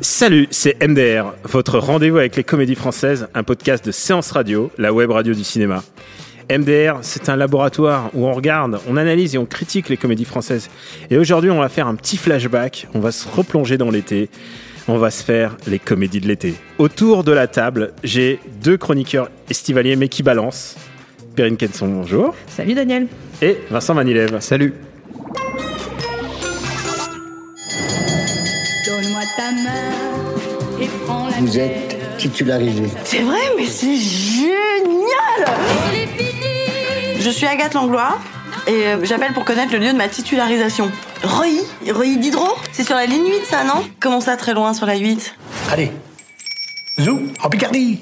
Salut, c'est MDR, votre rendez-vous avec les comédies françaises, un podcast de séance radio, la web radio du cinéma. MDR, c'est un laboratoire où on regarde, on analyse et on critique les comédies françaises. Et aujourd'hui, on va faire un petit flashback, on va se replonger dans l'été, on va se faire les comédies de l'été. Autour de la table, j'ai deux chroniqueurs estivaliers mais qui balancent. Perrine Kenson, bonjour. Salut Daniel. Et Vincent Manilev. Salut. Donne-moi ta main et prends la Vous êtes titularisé. C'est vrai, mais c'est génial Je suis Agathe Langlois et euh, j'appelle pour connaître le lieu de ma titularisation. Reuilly Reuilly Diderot C'est sur la ligne 8 ça, non? Comment ça très loin sur la 8 Allez. Zou, en Picardie.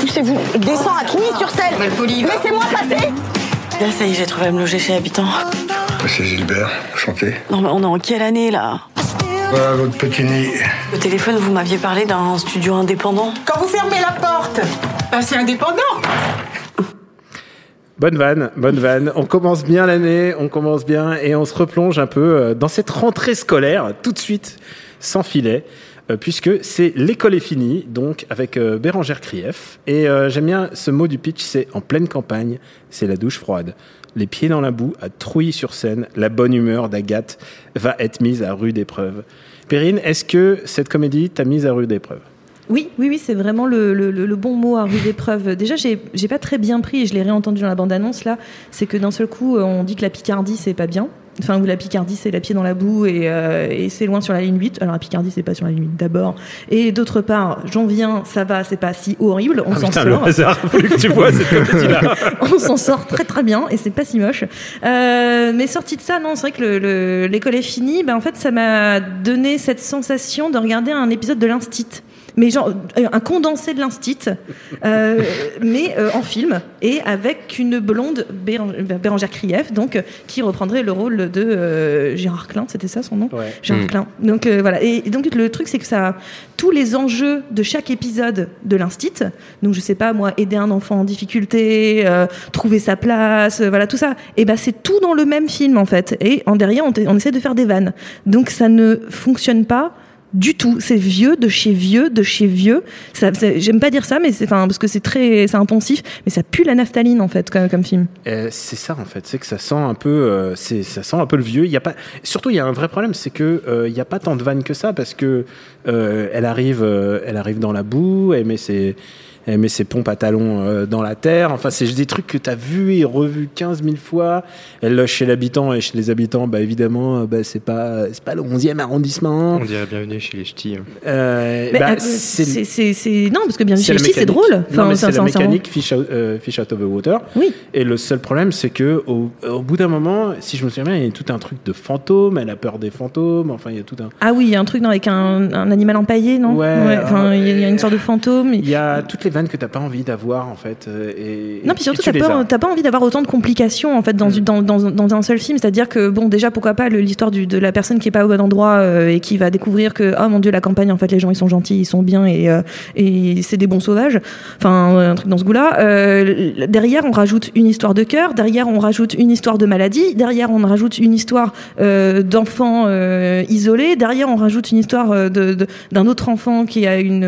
Poussez-vous Descends à Cluny-sur-Seine Laissez-moi passer Là ça y est, j'ai trouvé à me loger chez Habitant. C'est Gilbert, chanté. Non mais on est en quelle année là Voilà votre petit nid. Au téléphone vous m'aviez parlé d'un studio indépendant. Quand vous fermez la porte, bah, c'est indépendant. Bonne vanne, bonne vanne. On commence bien l'année, on commence bien et on se replonge un peu euh, dans cette rentrée scolaire tout de suite, sans filet, puisque c'est l'école est finie, donc avec euh, Bérangère Krief. Et euh, j'aime bien ce mot du pitch, c'est en pleine campagne, c'est la douche froide. Les pieds dans la boue, à Trouilly-sur-Seine, la bonne humeur d'Agathe va être mise à rude épreuve. Perrine, est-ce que cette comédie t'a mise à rude épreuve? Oui, oui, oui, c'est vraiment le, bon mot à rude épreuve. Déjà, j'ai j'ai pas très bien pris, et je l'ai réentendu dans la bande-annonce là, c'est que d'un seul coup, euh, on dit que la Picardie, c'est pas bien. Enfin, où la Picardie, c'est la pied dans la boue et, euh, et c'est loin sur la ligne 8. Alors, la Picardie, c'est pas sur la ligne 8 d'abord. Et d'autre part, j'en viens, ça va, c'est pas si horrible, on Ah, s'en le sort. hasard que tu vois on s'en sort très très bien et c'est pas si moche. Euh, mais sorti de ça, non, c'est vrai que le- le- l'école est finie. Ben, en fait, ça m'a donné cette sensation de regarder un épisode de l'Instit. Mais genre euh, un condensé de l'Instit, euh, mais euh, en film et avec une blonde Béran- Bérangère Krief, donc euh, qui reprendrait le rôle de euh, Gérard Klein, c'était ça son nom? Ouais. Gérard Mm. Klein. Donc euh, voilà. Et, et donc le truc c'est que ça, tous les enjeux de chaque épisode de l'instit. Donc je sais pas moi, aider un enfant en difficulté, euh, trouver sa place, euh, voilà tout ça. Et ben c'est tout dans le même film en fait. Et en derrière on essaie de faire des vannes. Donc ça ne fonctionne pas. Du tout, c'est vieux de chez vieux de chez vieux. J'aime pas dire ça, mais c'est parce que c'est très, c'est intensif, mais ça pue la naphtaline en fait comme, film. Euh, c'est ça en fait, c'est que ça sent un peu, euh, ça sent un peu le vieux. Il y a pas, surtout il y a un vrai problème, c'est que euh, il y a pas tant de vannes que ça parce que elle arrive, elle arrive dans la boue, elle met ses, elle met ses pompes à talons euh, dans la terre. Enfin, c'est des trucs que tu as vu et revu 15 000 fois. Elle loge chez l'habitant et chez les habitants, bah évidemment, euh, bah, c'est pas, c'est pas le 11e arrondissement. On dirait bienvenue chez les ch'tis. hein. Euh, bah, euh, c'est non parce que bien c'est chez les ch'tis, c'est drôle. mais c'est- la mécanique fish out, euh, fish out of the water. Oui. Et le seul problème, c'est que au, au bout d'un moment, si je me souviens bien, il y a tout un truc de fantômes. Elle a peur des fantômes. Enfin, il y a tout un. Ah oui, il y a un truc avec un, un animal empaillé, non? Ouais, enfin, euh, il y, a- il y a une sorte de fantôme. Il y a toutes les vannes que t'as pas envie d'avoir en fait. euh, Et, Non, puis surtout, t'as pas, as. pas envie d'avoir autant de complications en fait dans, Mm. dans, dans, dans un seul film. C'est-à-dire que bon, déjà pourquoi pas l'histoire de la personne qui est pas au bon endroit euh, et qui va découvrir que oh mon dieu la campagne en fait les gens ils sont gentils, ils sont bien et euh, et c'est des bons sauvages. Enfin un truc dans ce goût-là. Euh, derrière on rajoute une histoire de cœur. Derrière on rajoute une histoire de maladie. Derrière on rajoute une histoire d'enfant euh, isolé. Derrière on rajoute une histoire euh, de- de- d'un autre enfant qui a une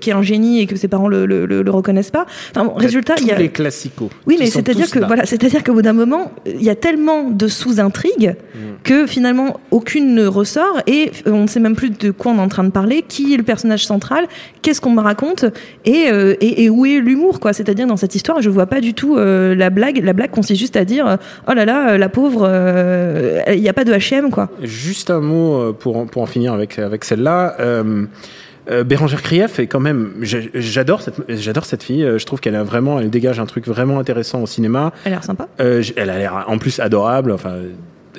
qui est un génie et que ses parents le, le, le- le reconnaissent pas. Enfin bon, résultat il y a les classicos. oui, mais c'est-à-dire que là. voilà, c'est-à-dire qu'au bout d'un moment, il y a tellement de sous-intrigues Mm. que finalement aucune ne ressort et on ne sait même plus de quoi on est en train de parler, qui est le personnage central, qu'est-ce qu'on me raconte et, euh, et, et où est l'humour quoi. C'est-à-dire dans cette histoire, je vois pas du tout euh, la blague. La blague consiste juste à dire euh, oh là là, la pauvre, euh, il n'y a pas de H&M quoi. Juste un mot pour en, pour en finir avec, avec celle-là. Euh, Bérangère Krief est quand même. J'adore cette, j'adore cette fille. euh, Je trouve qu'elle a vraiment, elle dégage un truc vraiment intéressant au cinéma. Elle a l'air sympa. Euh, elle a l'air en plus adorable. Enfin,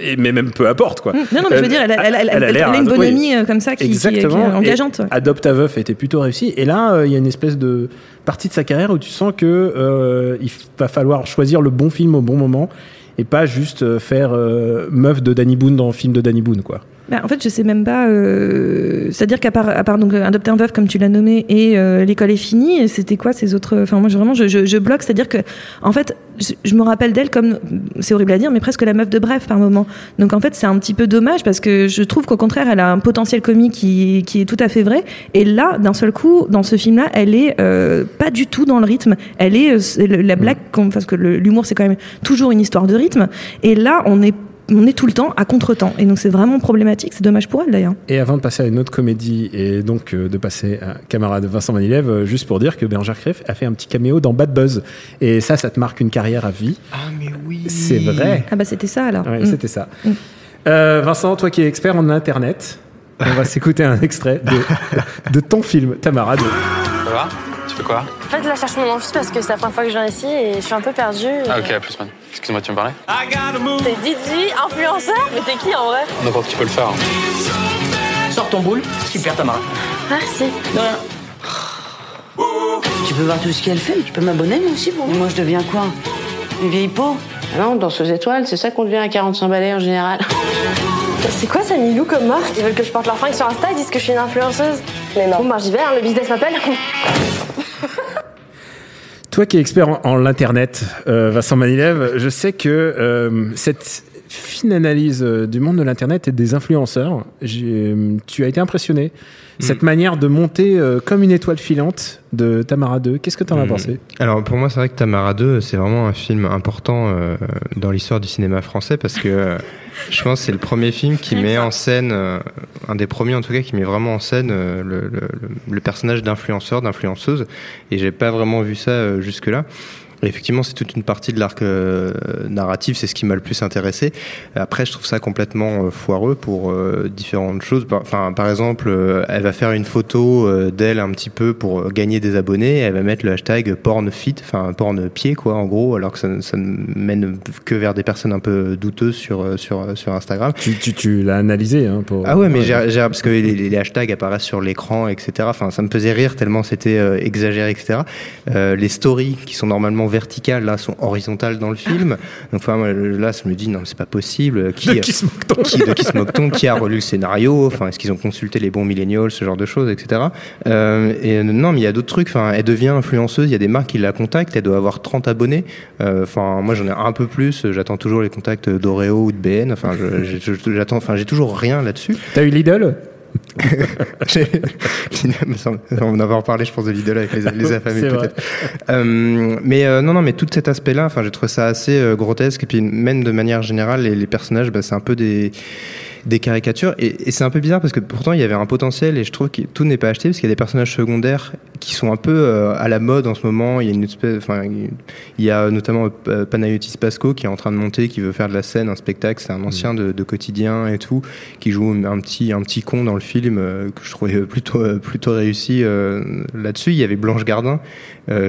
et- mais même peu importe quoi. Non, non, mais je veux dire, elle a, elle elle elle une bonne oui. amie euh, comme ça qui, qui- qui est engageante. Adopte à veuf était plutôt réussi. Et là, euh, il y a une espèce de partie de sa carrière où tu sens que euh, il va falloir choisir le bon film au bon moment et pas juste faire euh, meuf de Danny Boone dans le film de Danny Boone quoi. Bah, en fait, je sais même pas. euh, C'est-à-dire qu'à part, euh, adopter un veuf comme tu l'as nommé et euh, l'école est finie, c'était quoi ces autres Enfin, moi, je- vraiment, je, bloque. C'est-à-dire que, en fait, je, me rappelle d'elle comme, c'est horrible à dire, mais presque la meuf de Bref par moment. Donc, en fait, c'est un petit peu dommage parce que je trouve qu'au contraire, elle a un potentiel comique qui, est tout à fait vrai. Et là, d'un seul coup, dans ce film-là, elle est pas du tout dans le rythme. Elle est la blague, parce que l'humour, c'est quand même toujours une histoire de rythme. Et là, on est on est tout le temps à contre-temps. Et donc c'est vraiment problématique. C'est dommage pour elle d'ailleurs. Et avant de passer à une autre comédie et donc euh, de passer à camarade Vincent Manilève, euh, juste pour dire que Bérangère Krief a fait un petit caméo dans Bad Buzz. Et ça, ça te marque une carrière à vie. Ah, mais oui. C'est vrai. Ah bah c'était ça alors. Ouais, Mm. c'était ça. Euh, Vincent, toi qui es expert en Internet, on va s'écouter un extrait de, de ton film, Tamara. de- Ça va? Tu fais quoi En fait, là, je cherche mon fils parce que c'est la première fois que je viens ici et je suis un peu perdue. Ah, ok, à plus, man. Excuse-moi, tu me parlais T'es DJ, influenceur Mais t'es qui en vrai N'importe qui peut le faire. hein. Sors ton boule. Super Tamara. Merci. De rien. Tu peux voir tout ce qu'elle fait. Je peux m'abonner moi aussi pour. Et moi je deviens quoi Une vieille peau Ah non, danseuse étoile, c'est ça qu'on devient à 45 balais en général. C'est quoi ça, Milou, comme marque Ils veulent que je porte leur fringue sur Insta, ils disent que je suis une influenceuse. Mais non. Bon, bah j'y vais, hein, le business m'appelle. Toi qui es expert en, l'internet, euh, Vincent Manilève, je sais que euh, cette fine analyse euh, du monde de l'internet et des influenceurs, euh, tu as été impressionné. Cette manière de monter euh, comme une étoile filante de Tamara 2, qu'est-ce que tu en as Hmm. pensé? Alors pour moi, c'est vrai que Tamara 2, c'est vraiment un film important euh, dans l'histoire du cinéma français parce que euh, je pense que c'est le premier film qui met en scène, un des premiers en tout cas, qui met vraiment en scène le, le- personnage d'influenceur, d'influenceuse. Et j'ai pas vraiment vu ça jusque-là. Effectivement, c'est toute une partie de l'arc euh, narratif, c'est ce qui m'a le plus intéressé. Après, je trouve ça complètement euh, foireux pour euh, différentes choses. Par- Enfin, par exemple, elle va faire une photo d'elle un petit peu pour gagner des abonnés. Elle va mettre le hashtag porn fit, enfin porn pied quoi, en gros, alors que ça, ne- ça ne mène que vers des personnes un peu douteuses sur sur sur Instagram. Tu, tu, tu l'as analysé hein, pour... Ah ouais, mais j'ai, j'ai- parce que les, les- hashtags apparaissent sur l'écran, etc. Enfin, ça me faisait rire tellement c'était exagéré, etc. Les stories qui sont normalement verticales là sont horizontales dans le film. Donc enfin, là, je me dis non, c'est pas possible. Qui, De qui se moque-t-on qui, de qui se moque-t-on Qui a relu le scénario Enfin, est-ce qu'ils ont consulté les bons millennials, ce genre de choses, etc. Euh, et euh, non, mais il y a d'autres trucs. Enfin, elle devient influenceuse. Il y a des marques qui la contactent. Elle doit avoir 30 abonnés. Euh, Enfin, moi, j'en ai un peu plus. J'attends toujours les contacts d'Oreo ou de BN. Enfin, j'attends. Enfin, j'ai toujours rien là-dessus. T'as eu Lidl? J'ai- on en va en reparler, je pense, de Lidl avec les, les affamés peut-être. Euh, mais euh, non, non, mais tout cet aspect-là, enfin, j'ai trouvé ça assez euh, grotesque. Et puis même de manière générale, les, les personnages, bah, c'est un peu des des caricatures. Et, et c'est un peu bizarre parce que pourtant il y avait un potentiel et je trouve que tout n'est pas acheté parce qu'il y a des personnages secondaires qui sont un peu euh, à la mode en ce moment. Il y a une espèce enfin il y a notamment euh, Panayotis Pasco qui est en train de monter qui veut faire de la scène un spectacle. C'est un ancien de, de quotidien et tout qui joue un petit un petit con dans le film euh, que je trouvais plutôt plutôt réussi là-dessus. Il y avait Blanche Gardin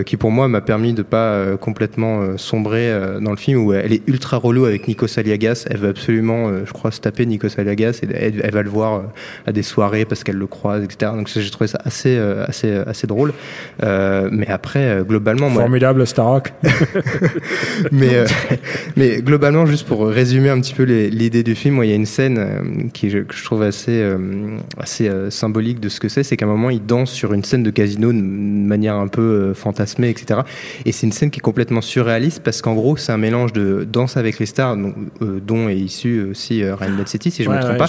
qui pour moi m'a permis de pas euh, complètement euh, sombrer euh, dans le film où elle est ultra relou avec Nico Aliagas elle veut absolument euh, je crois se taper Nico Aliagas et elle, elle va le voir euh, à des soirées parce qu'elle le croise etc donc j'ai trouvé ça assez euh, assez assez drôle Euh, mais après euh, globalement moi Formidable Starrock. mais, euh, mais globalement, juste pour résumer un petit peu l'idée du film, moi, il y a une scène euh, qui, je- que je trouve assez, euh, assez euh, symbolique de ce que c'est. C'est qu'à un moment, il danse sur une scène de casino de manière un peu euh, fantasmée, etc. Et c'est une scène qui est complètement surréaliste parce qu'en gros, c'est un mélange de danse avec les stars, dont, euh, dont est issu aussi euh, Bad City, si je Ouais, me trompe ouais, pas,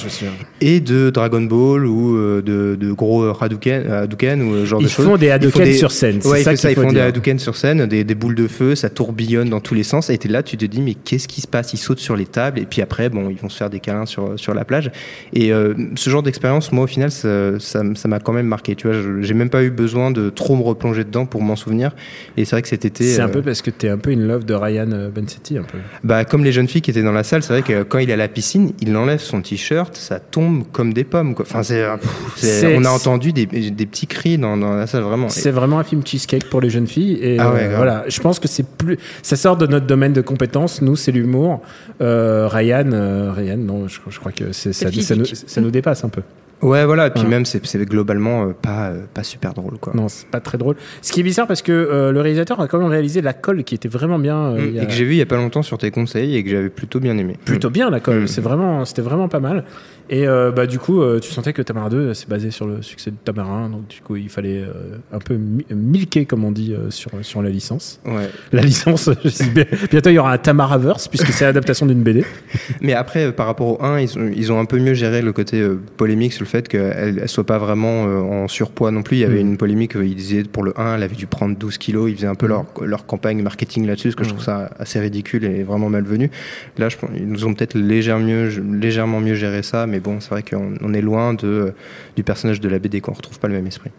et de Dragon Ball ou euh, de, de gros euh, Hadouken, Hadouken ou euh, genre Ils de choses. font des Ils font Hadouken sur scène, Ouais, ils ça ils font des. Hadouken sur scène, des, des boules de feu, ça tourbillonne dans tous les sens. Et t'es là, tu te dis, mais qu'est-ce qui se passe? Ils sautent sur les tables et puis après, bon, ils vont se faire des câlins sur, sur la plage. Et euh, ce genre d'expérience, moi, au final, ça ça- ça m'a quand même marqué. Tu vois, je- j'ai même pas eu besoin de trop me replonger dedans pour m'en souvenir. Et c'est vrai que cet été. C'est un euh, peu parce que t'es un peu in love de Ryan euh, Bensetti, un peu. Bah, comme les jeunes filles qui étaient dans la salle, c'est vrai que quand il est à la piscine, il enlève son t-shirt, ça tombe comme des pommes. Quoi. Enfin, c'est, euh, c'est- on a entendu des, des petits cris dans, dans la salle, vraiment. C'est vraiment un film cheesecake pour les jeunes filles. Et Ah ouais, euh, voilà, je pense que c'est plus. Ça sort de notre domaine de compétences. Nous, c'est l'humour. Euh, Ryan, euh, Ryan, non, je, je crois que nous, ça nous dépasse un peu. Ouais, voilà. Et puis Ouais. même, c'est, globalement euh, pas, euh, pas super drôle, quoi. Non, c'est pas très drôle. Ce qui est bizarre parce que euh, le réalisateur a quand même réalisé La Colle qui était vraiment bien. euh, a- Et que j'ai vu il y a pas longtemps sur tes conseils et que j'avais plutôt bien aimé. plutôt bien La Colle. Mm. C'est vraiment, c'était vraiment pas mal. Et euh, bah du coup, euh, tu sentais que Tamara 2 c'est basé sur le succès de Tamara 1, donc du coup il fallait euh, un peu mi- milquer comme on dit sur sur la licence. Ouais. La licence. je sais bien- bientôt il y aura un Tamaraverse puisque c'est l'adaptation d'une BD. Mais après, par rapport au 1, ils ont, ils ont un peu mieux géré le côté polémique sur le fait qu'elle ne soit pas vraiment en surpoids non plus. Il y avait Mm. une polémique, ils disaient pour le 1, elle avait dû prendre 12 kilos. Ils faisaient un peu leur, leur campagne marketing là-dessus, ce que je trouve ça assez ridicule et vraiment malvenu. Là, je ils nous ont peut-être légèrement mieux, légèrement mieux géré ça, mais bon, c'est vrai qu'on on est loin de, du personnage de la BD, qu'on retrouve pas le même esprit.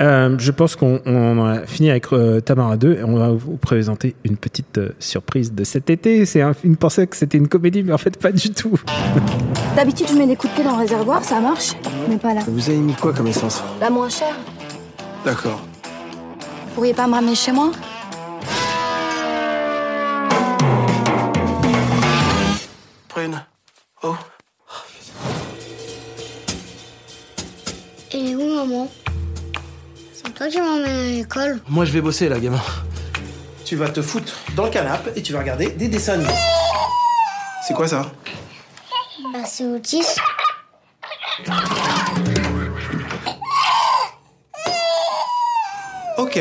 Euh, je pense qu'on on a fini avec euh, Tamara 2 et on va vous présenter une petite euh, surprise de cet été. C'est un film, pensait que c'était une comédie, mais en fait pas du tout. D'habitude, je mets des coups de pied dans le réservoir, ça marche, mais pas là. Vous avez mis quoi comme essence? La moins chère. D'accord. Vous pourriez pas me ramener chez moi? Prune. Oh. Il est où, maman? C'est toi qui m'emmène à l'école Moi, je vais bosser là, gamin. Tu vas te foutre dans le canapé et tu vas regarder des dessins animés. C'est quoi ça? Bah, c'est Otis. Ok.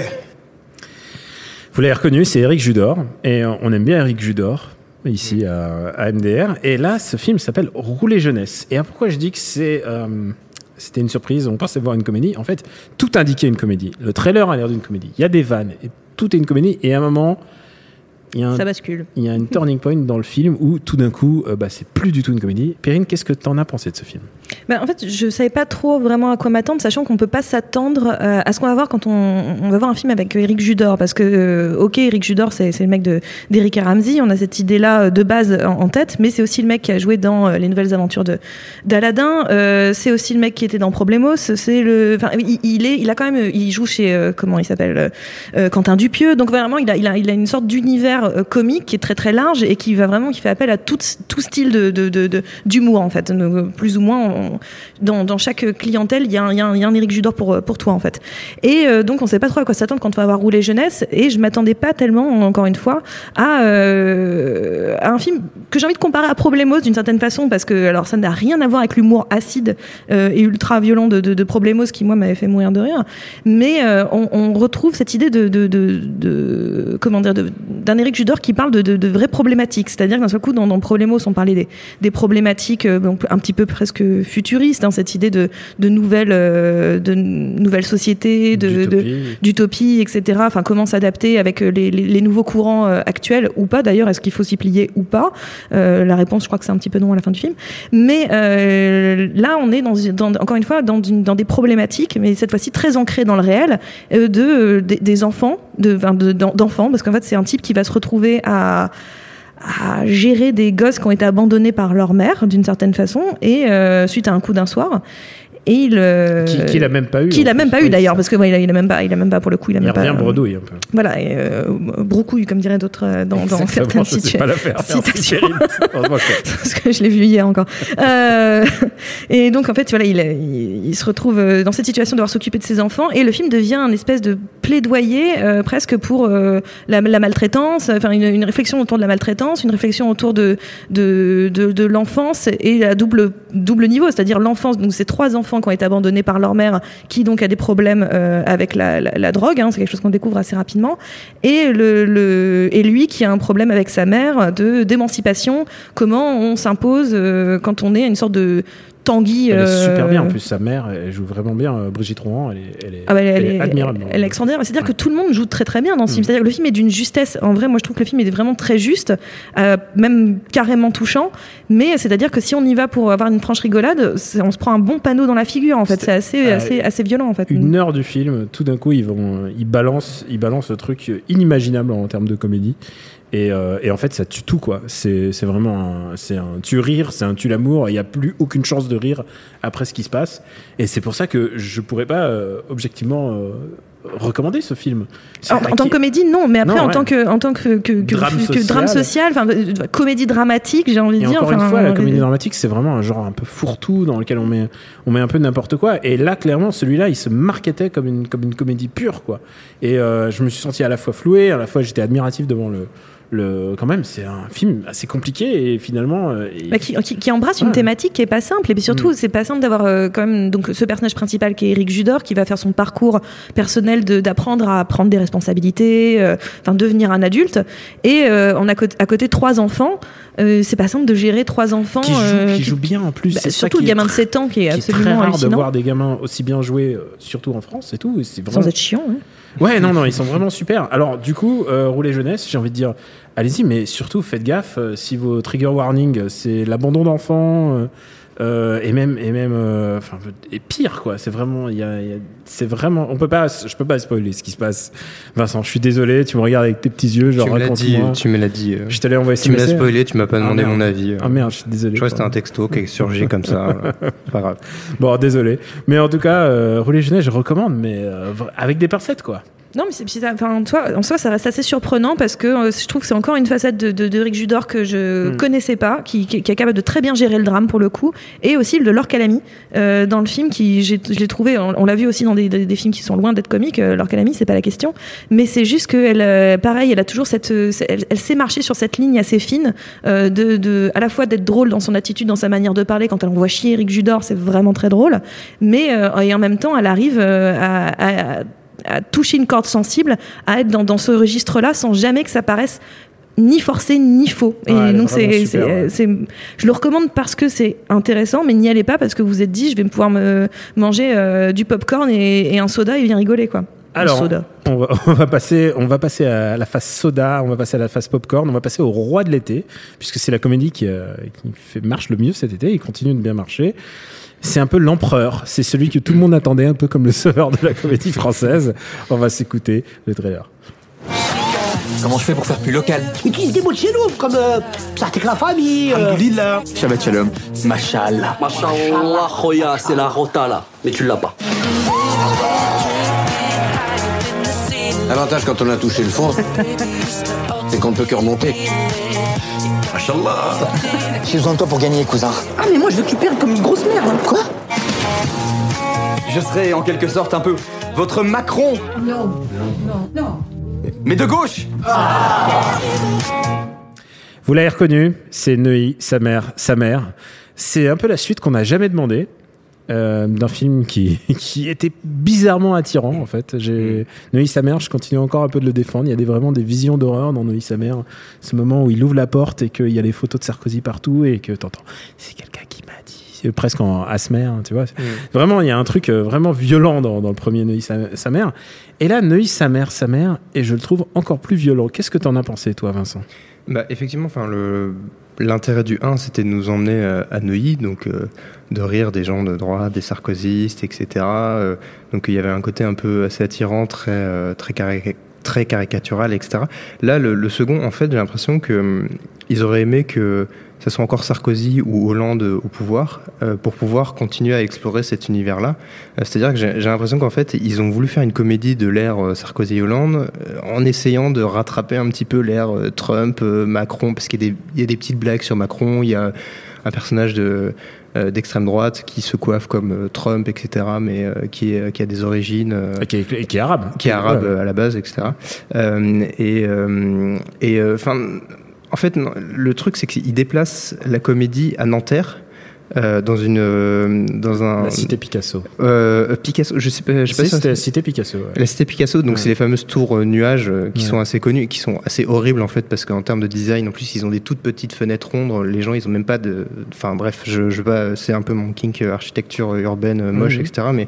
Vous l'avez reconnu, c'est Eric Judor. Et on aime bien Eric Judor ici à, à MDR. Et là, ce film s'appelle Rouler jeunesse. Et pourquoi je dis que c'est euh, c'était une surprise On pensait voir une comédie. En fait, tout indiquait une comédie. Le trailer a l'air d'une comédie. Il y a des vannes. Et tout est une comédie. Et à un moment, il y a un, Ça bascule. il y a une turning point dans le film où tout d'un coup, euh, bah, c'est plus du tout une comédie. Perrine, qu'est-ce que t'en as pensé de ce film? Bah, en fait, je savais pas trop vraiment à quoi m'attendre, sachant qu'on peut pas s'attendre euh, à ce qu'on va voir quand on, on va voir un film avec Eric Judor, parce que euh, ok, Eric Judor, c'est c'est le mec de d'Eric Ramsey, on a cette idée-là euh, de base en, en tête, mais c'est aussi le mec qui a joué dans euh, les nouvelles aventures de d'Aladin, euh, c'est aussi le mec qui était dans Problemos, c'est le, il, il est, il a quand même, il joue chez euh, comment il s'appelle, euh, Quentin Dupieux, donc vraiment, il a, il a, il a une sorte d'univers euh, comique qui est très très large et qui va vraiment, qui fait appel à tout, tout style d'humour en fait, Donc, plus ou moins. dans, chaque clientèle, il y, a un- Éric Judor pour, pour toi, en fait. Et euh, donc, on sait pas trop à quoi s'attendre quand on va avoir roulé jeunesse. Et je m'attendais pas tellement, encore une fois, à, euh, un film que j'ai envie de comparer à Problemos d'une certaine façon, parce que alors ça n'a rien à voir avec l'humour acide euh, et ultra violent de, de, Problemos qui, moi, m'avait fait mourir de rire. Mais euh, on, retrouve cette idée de, comment dire, d'un Éric Judor qui parle de, de, de vraies problématiques. C'est-à-dire d'un seul coup, dans, dans Problemos, on parlait des, des problématiques euh, donc un petit peu presque futuristes, hein, cette idée de, de nouvelles, euh, de nouvelles sociétés, d'utopie, etc. Enfin, comment s'adapter avec euh, les, les, les nouveaux courants actuels ou pas. D'ailleurs, est-ce qu'il faut s'y plier ou pas? La réponse, je crois que c'est un petit peu non à la fin du film. Mais là, on est dans, dans- encore une fois dans, des problématiques, mais cette fois-ci très ancrées dans le réel, de des, des enfants, d'enfants, parce qu'en fait, c'est un type qui va se retrouver à à gérer des gosses qui ont été abandonnés par leur mère d'une certaine façon et euh, suite à un coup d'un soir et il euh, Qui- qu'il a même pas eu, qu'il en a même pas eu d'ailleurs parce que ouais, il, a, il a même pas il a même pas pour le coup il a Il même pas revient bredouille un peu. voilà et euh, broucouille comme diraient d'autres euh, dans, dans certaines je sais situa- pas la faire. Merci, citations Perrine. Heureusement que- parce que je l'ai vu hier encore. Euh, et donc en fait, voilà, il, il, il se retrouve euh, dans cette situation de devoir s'occuper de ses enfants, et le film devient un espèce de plaidoyer euh, presque pour euh, la, la maltraitance, enfin une, une réflexion autour de la maltraitance, une réflexion autour de de, de, de l'enfance et à double double niveau, c'est-à-dire l'enfance. Donc ces trois enfants qui ont été abandonnés par leur mère, qui donc a des problèmes euh, avec la, drogue, hein, c'est quelque chose qu'on découvre assez rapidement, et lui qui a un problème avec sa mère de d'émancipation, comment on s'impose euh, quand on est une sorte de Tanguy. Elle est super euh, bien en plus, sa mère, elle joue vraiment bien. euh, Brigitte Rouen, elle est, elle est, Ah bah, elle, elle elle est est admirable. Elle est extraordinaire. C'est-à-dire que tout le monde joue très très bien dans ce film. C'est-à-dire que le film est d'une justesse. En vrai, moi je trouve que le film est vraiment très juste, euh, même carrément touchant. Mais c'est-à-dire que si on y va pour avoir une franche rigolade, on se prend un bon panneau dans la figure. En fait, c'est assez, assez, assez violent en fait. Une heure du film, tout d'un coup, ils vont, ils balancent, ils balancent le truc inimaginable en termes de comédie. Et, euh, et en fait, ça tue tout, quoi. C'est vraiment un, c'est un tu rire, c'est un tu l'amour. Il n'y a plus aucune chance de rire après ce qui se passe. Et c'est pour ça que je pourrais pas euh, objectivement euh, recommander ce film. En, tant que comédie, non, mais après Non, en tant que en tant que, que, que- Drame que social. drame social, enfin comédie dramatique, j'ai envie de dire. encore une fois, la comédie dramatique, c'est vraiment un genre un peu fourre-tout dans lequel on met, on met un peu n'importe quoi. Et là, clairement, celui-là, il se marketait comme une, comme une comédie pure, quoi. Et je me suis senti à la fois floué, à la fois j'étais admiratif devant le, le. Quand même, c'est un film assez compliqué et finalement. euh, Bah, qui, qui- qui embrasse une thématique qui est pas simple et puis surtout Mm. c'est pas simple d'avoir euh, quand même donc ce personnage principal qui est Eric Judor qui va faire son parcours personnel d'apprendre à prendre des responsabilités euh, enfin devenir un adulte et euh, on a à côté trois enfants c'est pas simple de gérer trois enfants qui joue, euh, qui joue bien en plus. bah, c'est ça surtout qui le gamin de tr- 7 ans qui est absolument rare de voir des gamins aussi bien euh, surtout en France et tout. et c'est sans vraiment- être chiant hein. Ouais, non, non, ils sont vraiment super. Alors, du coup, euh, Rouler Jeunesse, j'ai envie de dire, allez-y, mais surtout, faites gaffe, euh, si vos trigger warning, euh, c'est l'abandon d'enfants, euh, et même, et même, euh, enfin, et pire, quoi. C'est vraiment, il y a, il y a- c'est vraiment, on peut pas, je peux pas spoiler ce qui se passe. Vincent, je suis désolé, tu me regardes avec tes petits yeux, genre, tu me l'as dit, tu me l'as dit. euh, Je t'allais envoyer Tu me l'as spoilé, tu m'as pas Ah, demandé mon avis. euh. Ah merde, je suis désolé. Je crois que c'était un texto qui est surgi comme ça. pas grave. Bon, désolé. Mais en tout cas, euh, Jeunesse, je recommande, mais avec des pincettes, quoi. Non, mais c'est, enfin, en, soi, en soi, ça reste assez surprenant parce que euh, je trouve que c'est encore une facette de, de, de Rick Judor que je Mm. connaissais pas, qui, qui, qui est capable de très bien gérer le drame pour le coup, et aussi de Laure Calamy euh, dans le film qui, j'ai, je l'ai trouvé, on, on l'a vu aussi dans des, des, des films qui sont loin d'être comiques. Euh, Laure Calamy, c'est pas la question, mais c'est juste qu'elle, euh, pareil, elle a toujours cette, euh, elle, elle sait marcher sur cette ligne assez fine euh, de, de, à la fois d'être drôle dans son attitude, dans sa manière de parler. Quand elle envoie chier Eric Judor, c'est vraiment très drôle, mais euh, et en même temps, elle arrive euh, à, à à toucher une corde sensible, à être dans, dans ce registre-là sans jamais que ça paraisse ni forcé ni faux. Et Ouais, donc c'est, ouais. je le recommande parce que c'est intéressant, mais n'y allez pas parce que vous êtes dit, je vais pouvoir me manger euh, du popcorn et, et un soda et bien rigoler quoi. Alors, soda. on va, on va passer, on va passer à la phase soda, on va passer à la phase popcorn, on va passer au roi de l'été, puisque c'est la comédie qui, euh, qui fait, marche le mieux cet été, il continue de bien marcher. C'est un peu l'empereur, c'est celui que tout le monde attendait, un peu comme le sauveur de la comédie française. On va s'écouter le trailer. Comment je fais pour faire plus local? Utilise des mots de chez nous, comme euh, ça avec la famille. Euh... Shabbat shalom. Mashallah. Mashallah, Khoya, c'est la rota là. Mais tu l'as pas. L'avantage quand on a touché le fond, c'est qu'on ne peut que remonter. Mashallah. J'ai besoin de toi pour gagner, cousin. Ah, mais moi je veux que tu perdes comme une grosse merde. Quoi? Je serai en quelque sorte un peu votre Macron, Non, non, non. mais de gauche. Vous l'avez reconnu, c'est Neuilly, sa mère, sa mère. C'est un peu la suite qu'on n'a jamais demandé. Euh, d'un film qui, qui était bizarrement attirant en fait. J'ai Neuilly sa mère, je continue encore un peu de le défendre. Il y a des, vraiment des visions d'horreur dans Neuilly sa mère. Ce moment où il ouvre la porte et qu'il y a les photos de Sarkozy partout et que t'entends, c'est quelqu'un qui m'a dit, C'est presque en asmer, hein, tu vois. Vraiment, il y a un truc euh, vraiment violent dans, dans le premier Neuilly sa, sa mère. Et là, Neuilly sa mère, sa mère, et je le trouve encore plus violent. Qu'est-ce que t'en as pensé, toi, Vincent? Bah, effectivement, enfin, le, l'intérêt du 1, c'était de nous emmener euh, à Neuilly, donc euh, de rire des gens de droite, des sarkozystes, etc. Euh, donc il y avait un côté un peu assez attirant, très, euh, très, cari- très caricatural, etc. Là, le, second, en fait, j'ai l'impression que hum, ils auraient aimé que ce soit encore Sarkozy ou Hollande au pouvoir euh, pour pouvoir continuer à explorer cet univers-là. Euh, C'est-à-dire que j'ai l'impression qu'en fait, ils ont voulu faire une comédie de l'ère euh, Sarkozy-Hollande en essayant de rattraper un petit peu l'ère Trump, Macron, parce qu'il y, a des- petites blagues sur Macron, il y a un personnage de d'extrême droite qui se coiffe comme euh, Trump, etc., mais euh, qui, est, qui a des origines... euh, qui, est, qui est arabe. Qui est arabe Ouais. euh, à la base, etc. Euh, et euh, et, euh, enfin, en fait, non, le truc, c'est qu'il déplace la comédie à Nanterre. Euh, dans une euh, dans un La cité Picasso. euh, Picasso je sais pas je sais pas Si, c'était la cité Picasso. ouais. la cité Picasso, donc Ouais. c'est les fameuses tours nuages qui Ouais. sont assez connues, et qui sont assez horribles en fait, parce qu'en termes de design, en plus, ils ont des toutes petites fenêtres rondes. Les gens, ils ont même pas de. Enfin bref, je, je pas. C'est un peu mon kink architecture urbaine moche, Mhm. etc. Mais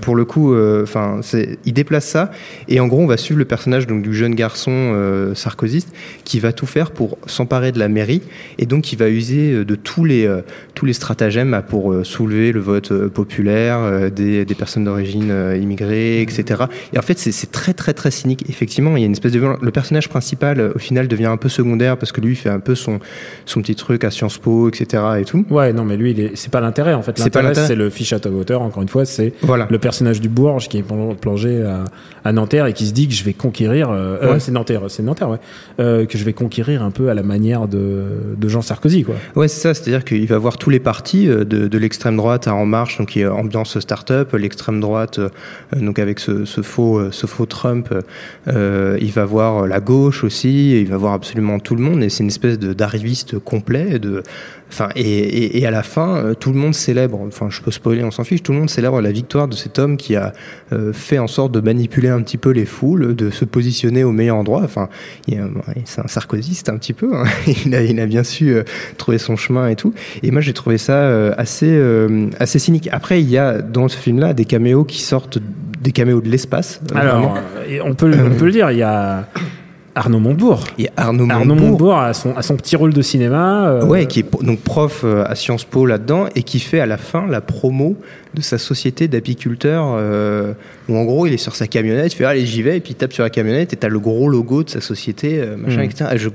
pour le coup, enfin, c'est ils déplacent ça, et en gros, on va suivre le personnage donc du jeune garçon sarkozyste qui va tout faire pour s'emparer de la mairie, et donc qui va user de tous les tous les stratagèmes à- pour euh, soulever le vote euh, populaire euh, des, des personnes d'origine immigrée, etc. Et en fait, c'est très très très cynique. Effectivement, il y a une espèce de violence. Le personnage principal, au final, devient un peu secondaire parce que lui, il fait un peu son son petit truc à Sciences Po, etc. Et tout. Ouais, non, mais lui, c'est pas l'intérêt en fait. C'est pas L'intérêt, c'est le fiche à auteur. Encore une fois, c'est Voilà. le personnage du Bourges qui est plong- plongé à, à Nanterre et qui se dit que je vais conquérir. euh, euh, Ouais. c'est Nanterre, c'est Nanterre, ouais. Euh, que je vais conquérir un peu à la manière de, de Jean Sarkozy, quoi. Ouais, c'est ça. C'est-à-dire qu'il va voir tous les partis euh, de, l'extrême droite à En Marche, donc qui est ambiance start-up, l'extrême droite, euh, donc avec ce, faux, euh, ce faux Trump. il va voir la gauche aussi. il va voir absolument tout le monde. Et c'est une espèce d'arriviste complet. De, enfin, et, et, et à la fin, euh, tout le monde célèbre. Enfin, je peux spoiler, on s'en fiche. Tout le monde célèbre la victoire de cet homme qui a euh, fait en sorte de manipuler un petit peu les foules, de se positionner au meilleur endroit. Enfin, c'est un sarkozyste un petit peu. hein. Il, a, il a bien su euh, trouver son chemin et tout. Et moi, j'ai trouvé ça euh, assez, assez cynique. Après, il y a dans ce film-là des caméos qui sortent, des caméos de l'espace. Alors, on peut, on peut le dire, il y a Arnaud Montebourg. Arnaud Arnaud Montebourg. A son, a son petit rôle de cinéma. euh, Ouais, qui est donc prof euh, à Sciences Po là-dedans et qui fait à la fin la promo de sa société d'apiculteurs euh, où en gros il est sur sa camionnette, il fait allez j'y vais et puis il tape sur la camionnette et t'as le gros logo de sa société euh, machin Mm. etc. Et je-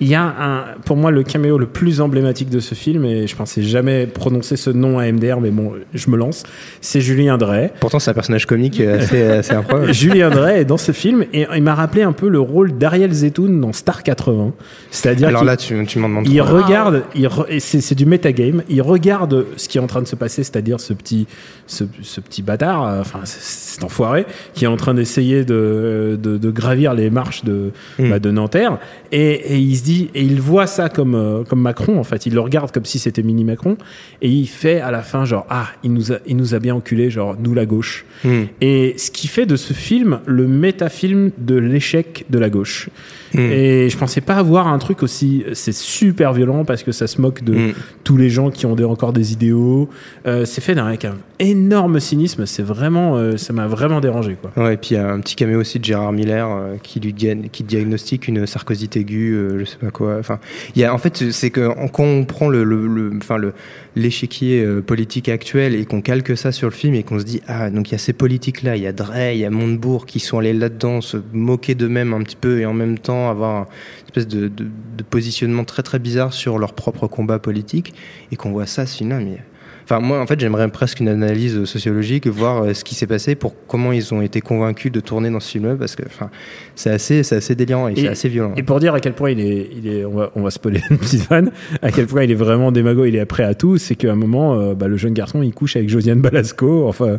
Il y a un, pour moi le caméo le plus emblématique de ce film et je pensais jamais prononcer ce nom à MDR mais bon je me lance c'est Julien Drey pourtant c'est un personnage comique euh, assez, assez incroyable. Julien Drey est dans ce film et il m'a rappelé un peu le rôle d'Ariel Zetoun dans Star 80 c'est-à-dire Alors là tu, tu m'en demandes il trop. regarde, il re- c'est c'est du metagame. Il regarde ce qui est en train de se passer, c'est-à-dire ce petit, ce, ce petit bâtard, euh, enfin cet enfoiré, qui est en train d'essayer de, de, de gravir les marches de, Hmm. bah, de Nanterre, et, et il se dit, et il voit ça comme euh, comme Macron en fait. Il le regarde comme si c'était mini Macron, et il fait à la fin genre ah il nous a, il nous a bien enculé, genre nous la gauche. Hmm. Et ce qui fait de ce film le métafilm de l'échec de la gauche. Mm. Et je pensais pas avoir un truc aussi. C'est super violent parce que ça se moque de Mm. tous les gens qui ont des, encore des idéaux. Euh, c'est fait avec un énorme cynisme. C'est vraiment, euh, ça m'a vraiment dérangé quoi. Ouais, et puis il y a un petit caméo aussi de Gérard Miller euh, qui lui diag- qui diagnostique une sarcosite aiguë, je sais pas quoi. Enfin, il y a en fait c'est que quand on prend le, le, le- enfin le l'échiquier politique actuel et qu'on calque ça sur le film et qu'on se dit ah donc il y a ces politiques là, il y a Drey, il y a Montebourg qui sont allés là-dedans se moquer d'eux-mêmes un petit peu et en même temps avoir une espèce de, de, de positionnement très très bizarre sur leur propre combat politique et qu'on voit ça mais Enfin, moi, en fait, j'aimerais presque une analyse sociologique, voir euh, ce qui s'est passé, pour comment ils ont été convaincus de tourner dans ce film-là, parce que, enfin, c'est assez, c'est assez délirant et, c'est assez violent. Et pour dire à quel point il est, il est, on va, on va spoiler une petite fan, à quel point il est vraiment démago, il est prêt à tout, c'est qu'à un moment, euh, bah, le jeune garçon, il couche avec Josiane Balasco. Enfin,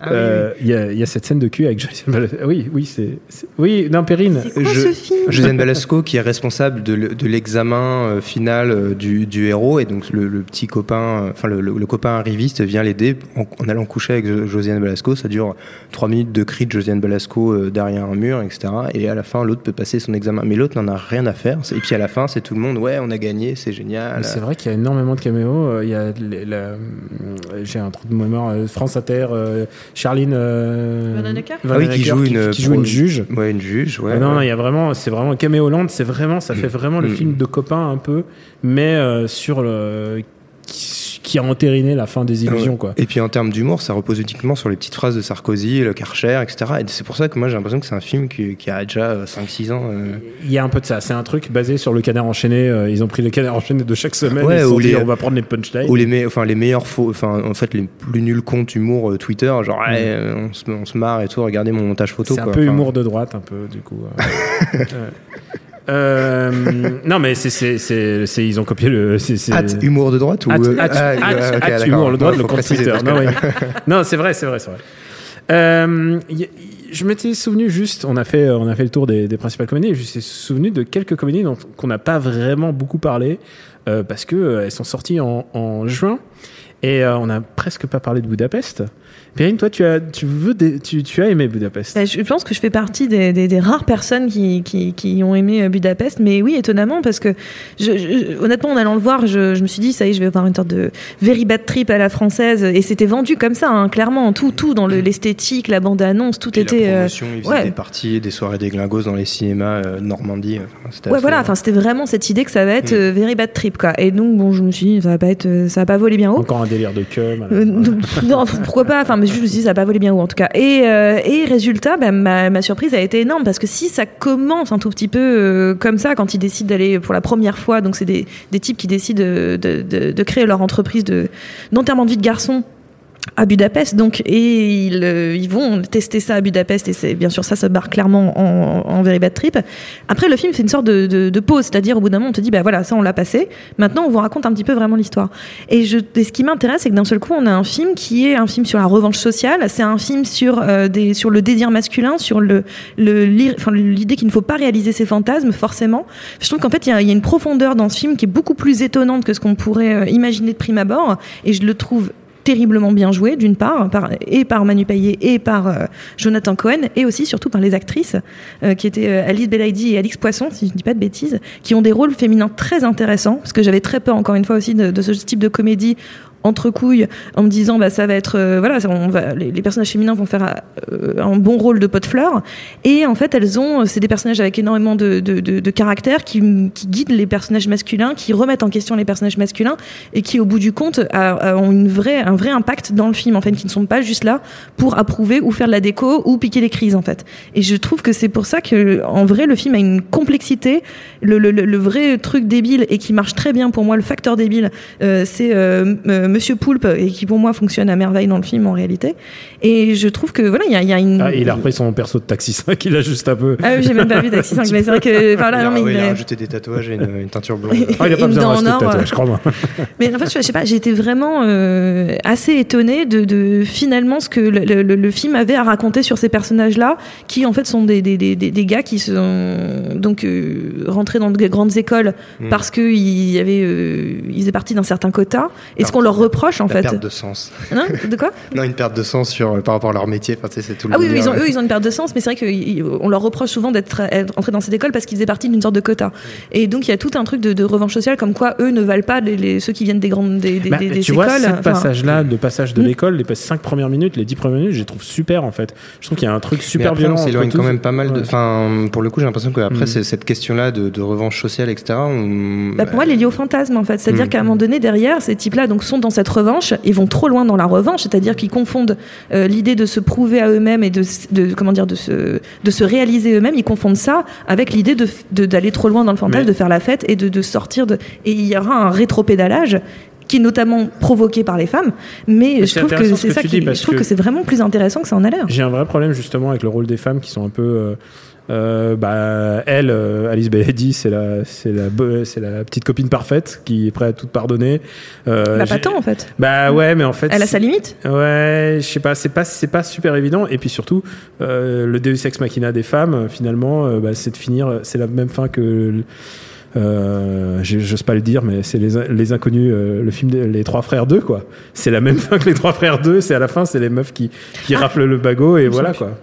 Ah euh, il y, a, il y a cette scène de cul avec Josiane Balasco. Oui, oui, c'est, oui, non, Perrine. Je- Josiane Balasco, qui est responsable de, le- de l'examen euh, final euh, du, du héros, et donc le, le petit copain, euh, enfin le, le- le copain arriviste vient l'aider en, en allant coucher avec Jo- Josiane Balasco. Ça dure trois minutes de cris de Josiane Balasco euh, derrière un mur, etc. Et à la fin, l'autre peut passer son examen, mais l'autre n'en a rien à faire. Et puis à la fin, c'est tout le monde, ouais, on a gagné, c'est génial. C'est vrai qu'il y a énormément de caméos. Euh, Il y a euh, j'ai un trou de mémoire. euh, France Inter, euh, Charline. Euh, Vanhoenacker Ah oui, qui joue une, qui joue une juge. Ouais, une juge. Ouais, Ah non, ouais. non, il y a vraiment, c'est vraiment un caméo land. C'est vraiment, ça fait vraiment le Mm. film de copain un peu, mais euh, sur le qui, qui a entériné la fin des illusions, quoi. Et puis en termes d'humour, ça repose uniquement sur les petites phrases de Sarkozy, le Karcher, etc. Et c'est pour ça que moi j'ai l'impression que c'est un film qui, qui a déjà 5-6 ans. euh. Il y a un peu de ça. C'est un truc basé sur le canard enchaîné. Euh, ils ont pris le canard enchaîné de chaque semaine. Ouais, ou dit, les- on va prendre les punchlines. Ou les, me- enfin, les meilleurs faux, enfin en fait les plus nuls comptes humour euh, Twitter, genre euh, on, se, on se marre et tout, regardez mon montage photo. C'est un peu Enfin, humour de droite, un peu, du coup. euh. Ouais. Euh, non, mais c'est, c'est, ils ont copié le. C'est, humour de droite ou Hâte, euh, hâte, ah, hâte- ouais, ok, hâte d'accord. humour de droite, Ouais, le compte Twitter. Non, oui. non, c'est vrai, c'est vrai, c'est vrai. Euh, y- y- je m'étais souvenu juste, on a fait, on a fait le tour des, des principales comédies, et je me suis souvenu de quelques comédies dont qu'on n'a pas vraiment beaucoup parlé euh, parce que euh, elles sont sorties en, en juin et euh, on n'a presque pas parlé de Budapest. Perrine, toi, tu as, tu veux, des- tu, tu as aimé Budapest? Bah, je pense que je fais partie des, des- des rares personnes qui, qui, qui ont aimé euh, Budapest, mais oui, étonnamment, parce que je, je- honnêtement, en allant le voir, je, je me suis dit, ça y est, je vais avoir une sorte de very bad trip à la française, et c'était vendu comme ça, hein, clairement, tout, tout dans le- l'esthétique, la bande-annonce, tout Puis était. la euh, promotion, ils faisaient ouais. des parties, des soirées des glingos dans les cinémas euh, Normandie. Enfin, Ouais, voilà, enfin, c'était vraiment cette idée que ça va être euh, very bad trip, quoi. Et donc, bon, je me suis dit, ça va pas être, euh, ça va pas voler bien haut. Encore un délire de cum. Euh, non, pourquoi pas Enfin, mais je me suis dit, ça va pas voler bien haut en tout cas. Et, euh, et résultat, bah, ma, ma surprise a été énorme parce que si ça commence un tout petit peu euh, comme ça, quand ils décident d'aller pour la première fois, donc c'est des, des types qui décident de, de, de- de créer leur entreprise de d'enterrement de vie de garçon à Budapest donc et ils, euh, ils vont tester ça à Budapest et c'est bien sûr ça se barre clairement en, en very bad trip. Après le film fait une sorte de, pause c'est-à-dire au bout d'un moment on te dit bah voilà ça on l'a passé. Maintenant on vous raconte un petit peu vraiment l'histoire. Et, ce qui m'intéresse c'est que d'un seul coup on a un film qui est un film sur la revanche sociale c'est un film sur euh, des sur le désir masculin sur le l'idée qu'il ne faut pas réaliser ses fantasmes forcément. Je trouve qu'en fait il y y a une profondeur dans ce film qui est beaucoup plus étonnante que ce qu'on pourrait euh, imaginer de prime abord et je le trouve terriblement bien joué d'une part par, et par Manu Payet et par euh, Jonathan Cohen et aussi surtout par les actrices euh, qui étaient euh, Alice Belaïdi et Alix Poisson si je ne dis pas de bêtises qui ont des rôles féminins très intéressants parce que j'avais très peur encore une fois aussi de ce type de comédie entre couilles en me disant bah ça va être euh, voilà on va les, personnages féminins vont faire euh, un bon rôle de pot de fleurs. Et en fait elles ont c'est des personnages avec énormément de, de, de, caractère qui, qui guident les personnages masculins qui remettent en question les personnages masculins et qui au bout du compte ont une vraie un vrai impact dans le film en fait qui ne sont pas juste là pour approuver ou faire de la déco ou piquer les crises en fait. Et je trouve que c'est pour ça que en vrai le film a une complexité. Le, le, vrai truc débile et qui marche très bien pour moi le facteur débile euh, c'est euh, euh, Monsieur Poulpe et qui pour moi fonctionne à merveille dans le film en réalité et je trouve que voilà il y a, il y a une Ah, il a repris son perso de Taxi 5, il a juste un peu. ah oui, j'ai même pas vu Taxi 5 mais c'est vrai que enfin, là, il, a, non, mais ouais, il il a est- rajouté des tatouages et une, une teinture blonde. Ah, il a pas besoin de rajouter de or, tatouage, euh. crois-moi. Mais en fait, je sais pas, j'ai été vraiment euh, assez étonnée de, de finalement ce que le, le- le- le film avait à raconter sur ces personnages-là, qui en fait sont des, des, des, des- des gars qui sont donc euh, rentrés dans de grandes écoles Mm. parce qu'ils avaient, euh, ils faisaient partie d'un certain quota. Et ce qu'on leur reproche en La fait. perte de sens. Non de quoi Non, une perte de sens sur, par rapport à leur métier. Enfin, c'est tout le Ah oui, oui, délire. ils ont, eux, ils ont une perte de sens, mais c'est vrai qu'on leur reproche souvent d'être être entrés dans cette école parce qu'ils faisaient partie d'une sorte de quota. Et donc il y a tout un truc de, de revanche sociale, comme quoi eux ne valent pas les, les- ceux qui viennent des grandes des, des, Bah, des- des tu vois, ce Enfin, passage-là, le passage de Mm. l'école, les 5 premières minutes, les 10 premières minutes, je les trouve super en fait. Je trouve qu'il y a un truc super après, violent. On s'éloigne quand même pas mal de. Ouais. Enfin, pour le coup, j'ai l'impression qu'après, Mm. c'est cette question-là de, de revanche sociale, etc. on- Bah, pour moi, elle est liée au fantasme, en fait. C'est-à-dire Mm. qu'à un moment donné, derrière, ces types-là donc, sont dans cette revanche et vont trop loin dans la revanche, c'est-à-dire qu'ils confondent euh, l'idée de se prouver à eux-mêmes et de, comment dire, de, se, de se réaliser eux-mêmes, ils confondent ça avec l'idée de- d'aller trop loin dans le fantasme, Mais- de faire la fête et de, sortir de. Et il y aura un rétropédalage qui est notamment provoqué par les femmes, mais, Mais je trouve que ce c'est ça qui, je trouve que- que c'est vraiment plus intéressant que ça en a l'air. J'ai un vrai problème justement avec le rôle des femmes qui sont un peu. euh, euh, bah, elle, euh, Alice Bellady, c'est la, c'est la, c'est la petite copine parfaite qui est prête à tout pardonner. Euh, Bah, pas tant, en fait. Bah ouais, mais en fait. Elle a sa limite. Ouais, je sais pas, c'est pas, c'est pas super évident. Et puis surtout, euh, le Deus Ex Machina des femmes, finalement, bah, c'est de finir, c'est la même fin que. Euh, j'ose pas le dire, mais c'est les, les inconnus, euh, le film des- Les Trois Frères 2, quoi. C'est la même fin que Les Trois Frères 2, c'est à la fin, c'est les meufs qui, qui raflent le bagot et voilà, quoi.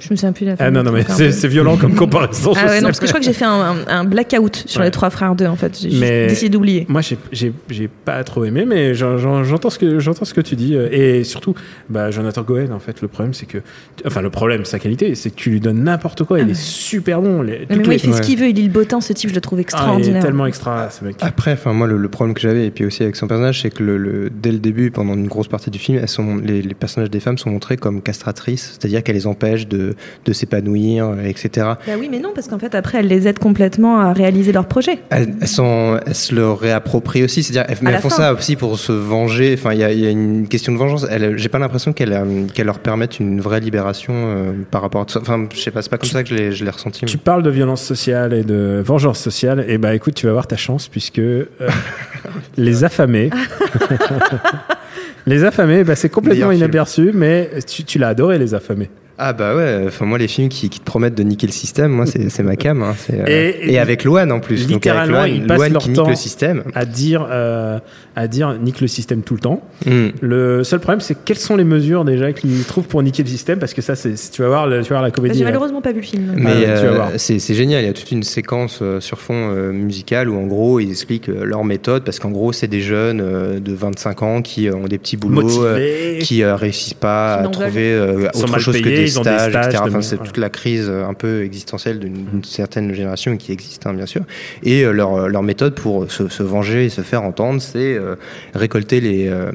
Je me souviens plus de la fin. Ah non, non, mais c'est c'est violent comme comparaison. Ah ouais, non, parce que je crois que j'ai fait un, un- un blackout sur Ouais. les trois frères 2 en fait. J'ai Mais décidé d'oublier. Moi, j'ai- j'ai j'ai pas trop aimé, mais j'en- j'en- j'entends ce que j'entends ce que tu dis, euh, et surtout, bah, Jonathan Cohen. En fait, le problème, c'est que, enfin, le problème, sa qualité, c'est que tu lui donnes n'importe quoi. Il est super bon. Les- Mais moi, les- il fait ce qu'il veut, il lit le beau temps, ce type, je le trouve Ah, il extraordinaire. est tellement extra, ce mec. Après, enfin moi le, le problème que j'avais et puis aussi avec son personnage, c'est que le, le- dès le début, pendant une grosse partie du film, elles sont les, les personnages des femmes sont montrés comme castratrices, c'est-à-dire qu'elles les empêchent de, de s'épanouir, euh, etc. Bah oui, mais non, parce qu'en fait, après, elle les aide complètement à réaliser leur projet. Elles, elles sont, elles se le réapproprient aussi, c'est-à-dire elles, elles font fin. ça aussi pour se venger. Enfin, il y a, il y a une question de vengeance. Elles- J'ai pas l'impression qu'elles euh, qu'elles leur permettent une vraie libération euh, par rapport à tout ça. Enfin, je sais pas, c'est pas comme ça que je l'ai ressenti. Tu parles de violence sociale et de vengeance sociale, et bah écoute, tu vas avoir ta chance puisque euh, les affamés, les affamés, bah, c'est complètement Meilleur film. inaperçu, mais tu, tu l'as adoré les affamés. Ah bah ouais, enfin moi les films qui, qui te promettent de niquer le système, moi c'est ma cam. Hein, euh, Et- et, avec Loane en plus. Donc avec Littéralement, Loane, ils passent Loane leur qui nique temps le système. à dire, euh, à dire nique le système tout le temps. Mm. Le seul problème, c'est quelles sont les mesures déjà qu'ils trouvent pour niquer le système, parce que ça, c'est, tu vas voir, le- tu vas voir la comédie. J'ai euh, malheureusement pas vu le film. Mais Ah ouais, tu vas euh, voir. c'est génial, il y a toute une séquence sur fond musical où en gros ils expliquent leur méthode parce qu'en gros c'est des jeunes de 25 ans qui ont des petits boulots, Motivés. qui réussissent pas Qui à trouver euh, autre chose que payés, des stages, etc. Enfin, c'est voilà. toute la crise euh, un peu existentielle d'une d'une certaine génération qui existe hein, bien sûr. Et euh, leur, leur méthode pour se, se venger et se faire entendre, c'est euh, récolter les, euh,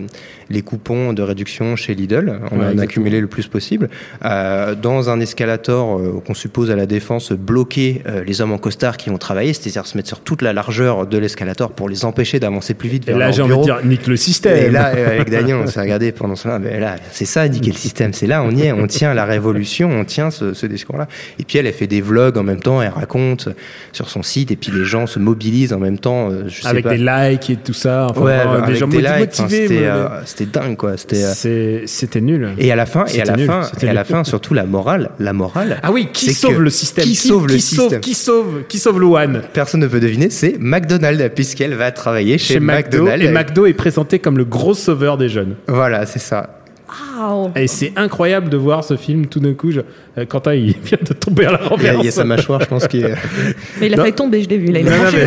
les coupons de réduction chez Lidl. On Ouais, en a accumulé le plus possible. Euh, dans un escalator euh, qu'on suppose à la défense bloquer euh, les hommes en costard qui ont travaillé, c'est-à-dire se mettre sur toute la largeur de l'escalator pour les empêcher d'avancer plus vite Et vers là, leur j'ai envie de dire nique le système. Et là, euh, avec Daniel, on s'est regardé pendant cela. Mais là, c'est ça, niquer le système. C'est là, on y est. On tient la révolution, on tient ce, ce discours-là. Et puis elle, elle fait des vlogs en même temps. Elle raconte sur son site. Et puis les gens se mobilisent en même temps. euh, Je sais avec pas. des likes et tout ça. Enfin, ouais, avec des gens des likes. Motivés. C'était mais- euh, c'était dingue, quoi. C'était. euh, C'est- C'était nul. Et à la fin, et à la nul, fin, c'était et à la fin, surtout la morale, la morale. Ah oui, qui sauve le système? Qui sauve le qui système? sauve, qui sauve, qui sauve Luan Personne ne peut deviner, c'est McDonald's, puisqu'elle va travailler chez, chez McDo. McDonald's. Et McDo est présenté comme le gros sauveur des jeunes. Voilà, c'est ça. Waouh. Et c'est incroyable de voir ce film tout d'un coup. Je... euh, Quentin, il vient de tomber à la a, renverse. il y a sa mâchoire, je pense, qui est. Mais il a Non. failli tomber, je l'ai vu. Là, il a Non, penché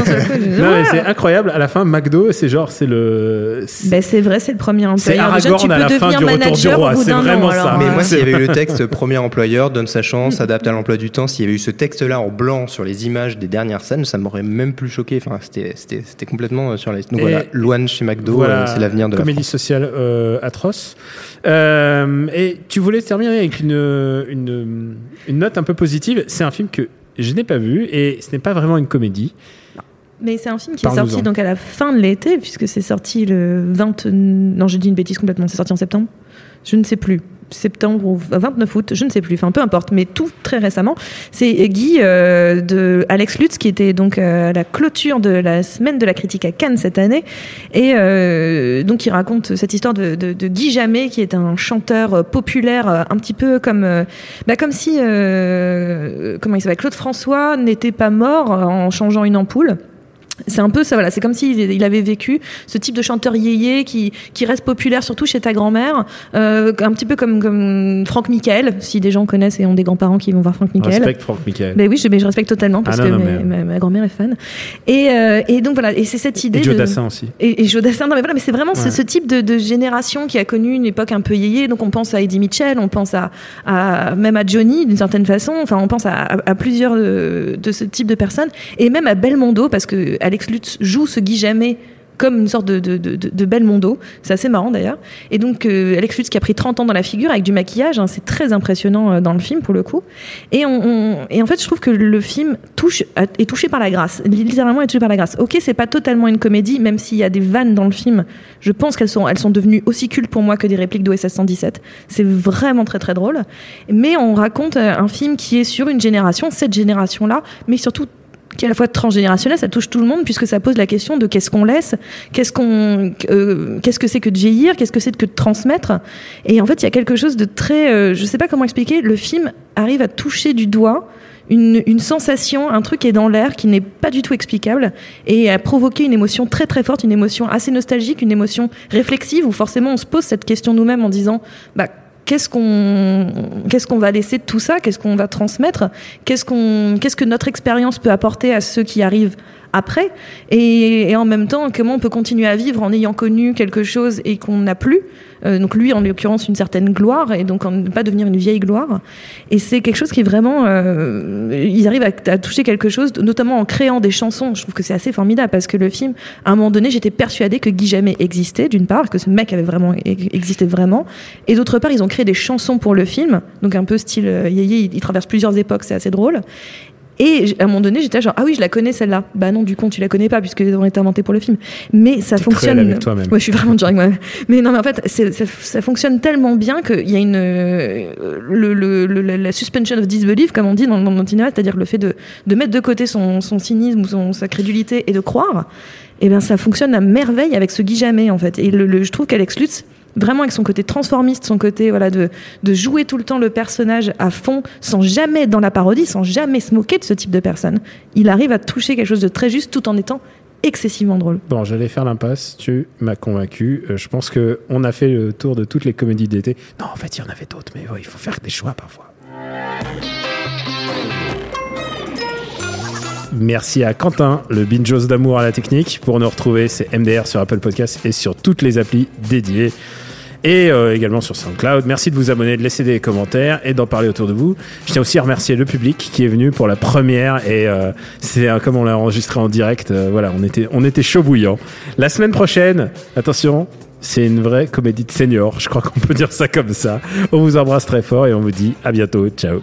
mais- Ouais. c'est incroyable. À la fin, McDo, c'est genre, c'est le. c'est- Ben, c'est vrai, c'est le premier C'est employeur. Déjà, tu Aragorn à la peux fin devenir du Retour du manager Roi, c'est vraiment an. ça. alors, Mais moi, s'il y avait eu le texte premier employeur, donne sa chance, s'adapte à l'emploi du temps, s'il y avait eu ce texte-là en blanc sur les images des dernières scènes, ça m'aurait même plus choqué. Enfin, c'était, c'était, c'était complètement euh, sur liste. Donc Et voilà, Loane chez McDo, Voilà, euh, c'est l'avenir de la comédie sociale euh, atroce. Euh, et tu voulais terminer avec une, une, une note un peu positive. C'est un film que je n'ai pas vu et ce n'est pas vraiment une comédie. Mais c'est un film qui est sorti donc à la fin de l'été, puisque c'est sorti le 20. Non, j'ai dit une bêtise complètement. C'est sorti en septembre Je ne sais plus. Septembre ou 29 août, je ne sais plus. Enfin, peu importe, mais tout très récemment. C'est Guy euh, de Alex Lutz qui était donc euh, à la clôture de la semaine de la critique à Cannes cette année, et euh, donc il raconte cette histoire de, Guy Jamet qui est un chanteur populaire, un petit peu comme, bah, comme si euh, comment il s'appelle Claude François n'était pas mort en changeant une ampoule. C'est un peu ça, voilà. C'est comme s'il il avait vécu ce type de chanteur yéyé qui, qui reste populaire surtout chez ta grand-mère, euh, un petit peu comme, comme Franck Michael, si des gens connaissent et ont des grands-parents qui vont voir Franck Michael. Respecte Franck Michael. Ben oui, je, mais je respecte totalement parce Ah non, que non, ma- mais- ma, ma grand-mère est fan. Et, euh, et donc voilà, et c'est cette idée. Et Joe de- Dassin aussi. Et, et Joe Dassin, non mais voilà, mais c'est vraiment ce, type de, de génération qui a connu une époque un peu yéyé. Donc on pense à Eddie Mitchell, on pense à, à même à Johnny d'une certaine façon. Enfin, on pense à, à- à plusieurs de, de ce type de personnes et même à Belmondo parce que Alex Lutz joue ce Guy Jamais comme une sorte de, de, de. C'est assez marrant d'ailleurs. Et donc euh, Alex Lutz qui a pris 30 ans dans la figure avec du maquillage, hein, c'est très impressionnant euh, dans le film pour le coup. Et, en fait, je trouve que le film est touché par la grâce. Littéralement est touché par la grâce. Ok, c'est pas totalement une comédie, même s'il y a des vannes dans le film. Je pense qu'elles sont, sont devenues aussi cultes pour moi que des répliques d'OSS 117. C'est vraiment très très drôle. Mais on raconte euh, un film qui est sur une génération, cette génération-là, mais surtout qui est à la fois transgénérationnel, ça touche tout le monde puisque ça pose la question de qu'est-ce qu'on laisse, qu'est-ce qu'on, euh, qu'est-ce que c'est que de vieillir, qu'est-ce que c'est que de transmettre. Et en fait, il y a quelque chose de très, euh, je sais pas comment expliquer. Le film arrive à toucher du doigt une, une sensation, un truc qui est dans l'air, qui n'est pas du tout explicable, et à provoquer une émotion très très forte, une émotion assez nostalgique, une émotion réflexive où forcément on se pose cette question nous-mêmes en disant, bah qu'est-ce qu'on qu'est-ce qu'on va laisser de tout ça? Qu'est-ce qu'on va transmettre? Qu'est-ce qu'on qu'est-ce que notre expérience peut apporter à ceux qui arrivent après. Et, en même temps comment on peut continuer à vivre en ayant connu quelque chose et qu'on n'a plus Euh, donc lui en l'occurrence une certaine gloire et donc ne pas devenir une vieille gloire. Et c'est quelque chose qui vraiment euh, ils arrivent à, toucher quelque chose notamment en créant des chansons. Je trouve que c'est assez formidable parce que le film à un moment donné j'étais persuadée que Guy Jamais existait d'une part que ce mec avait vraiment existait vraiment et d'autre part ils ont créé des chansons pour le film donc un peu style euh, yéyé il, il traverse plusieurs époques c'est assez drôle et à un moment donné, j'étais genre ah oui, je la connais celle-là. Bah non, du coup, tu la connais pas puisque elles ont été inventées pour le film. Mais ça fonctionne. avec toi-même. Ouais, je suis vraiment dur avec moi-même. Mais non, mais en fait, ça, ça fonctionne tellement bien qu'il y a une euh, le, le- le- la- suspension of disbelief, comme on dit dans, dans le cinéma, c'est-à-dire le fait de, de mettre de côté son, son cynisme ou son, sa crédulité et de croire. Et ben ça fonctionne à merveille avec ce Guy Jamais en fait. Et le, le- je trouve qu'Alex Lutz vraiment avec son côté transformiste, son côté voilà de, de jouer tout le temps le personnage à fond, sans jamais être dans la parodie, sans jamais se moquer de ce type de personne. Il arrive à toucher quelque chose de très juste tout en étant excessivement drôle. Bon, j'allais faire l'impasse, tu m'as convaincu. Euh, je pense que on a fait le tour de toutes les comédies d'été. Non, en fait, il y en avait d'autres, mais il faut faire des choix parfois. Merci à Quentin, le bingeos d'amour à la technique. Pour nous retrouver, c'est MDR sur Apple Podcasts et sur toutes les applis dédiées. Et euh, également sur SoundCloud. Merci de vous abonner, de laisser des commentaires et d'en parler autour de vous. Je tiens aussi à remercier le public qui est venu pour la première et euh, c'est euh, comme on l'a enregistré en direct. voilà, on était, on était chaud bouillant. La semaine prochaine, attention, c'est une vraie comédie de senior. Je crois qu'on peut dire ça comme ça. On vous embrasse très fort et on vous dit à bientôt. Ciao.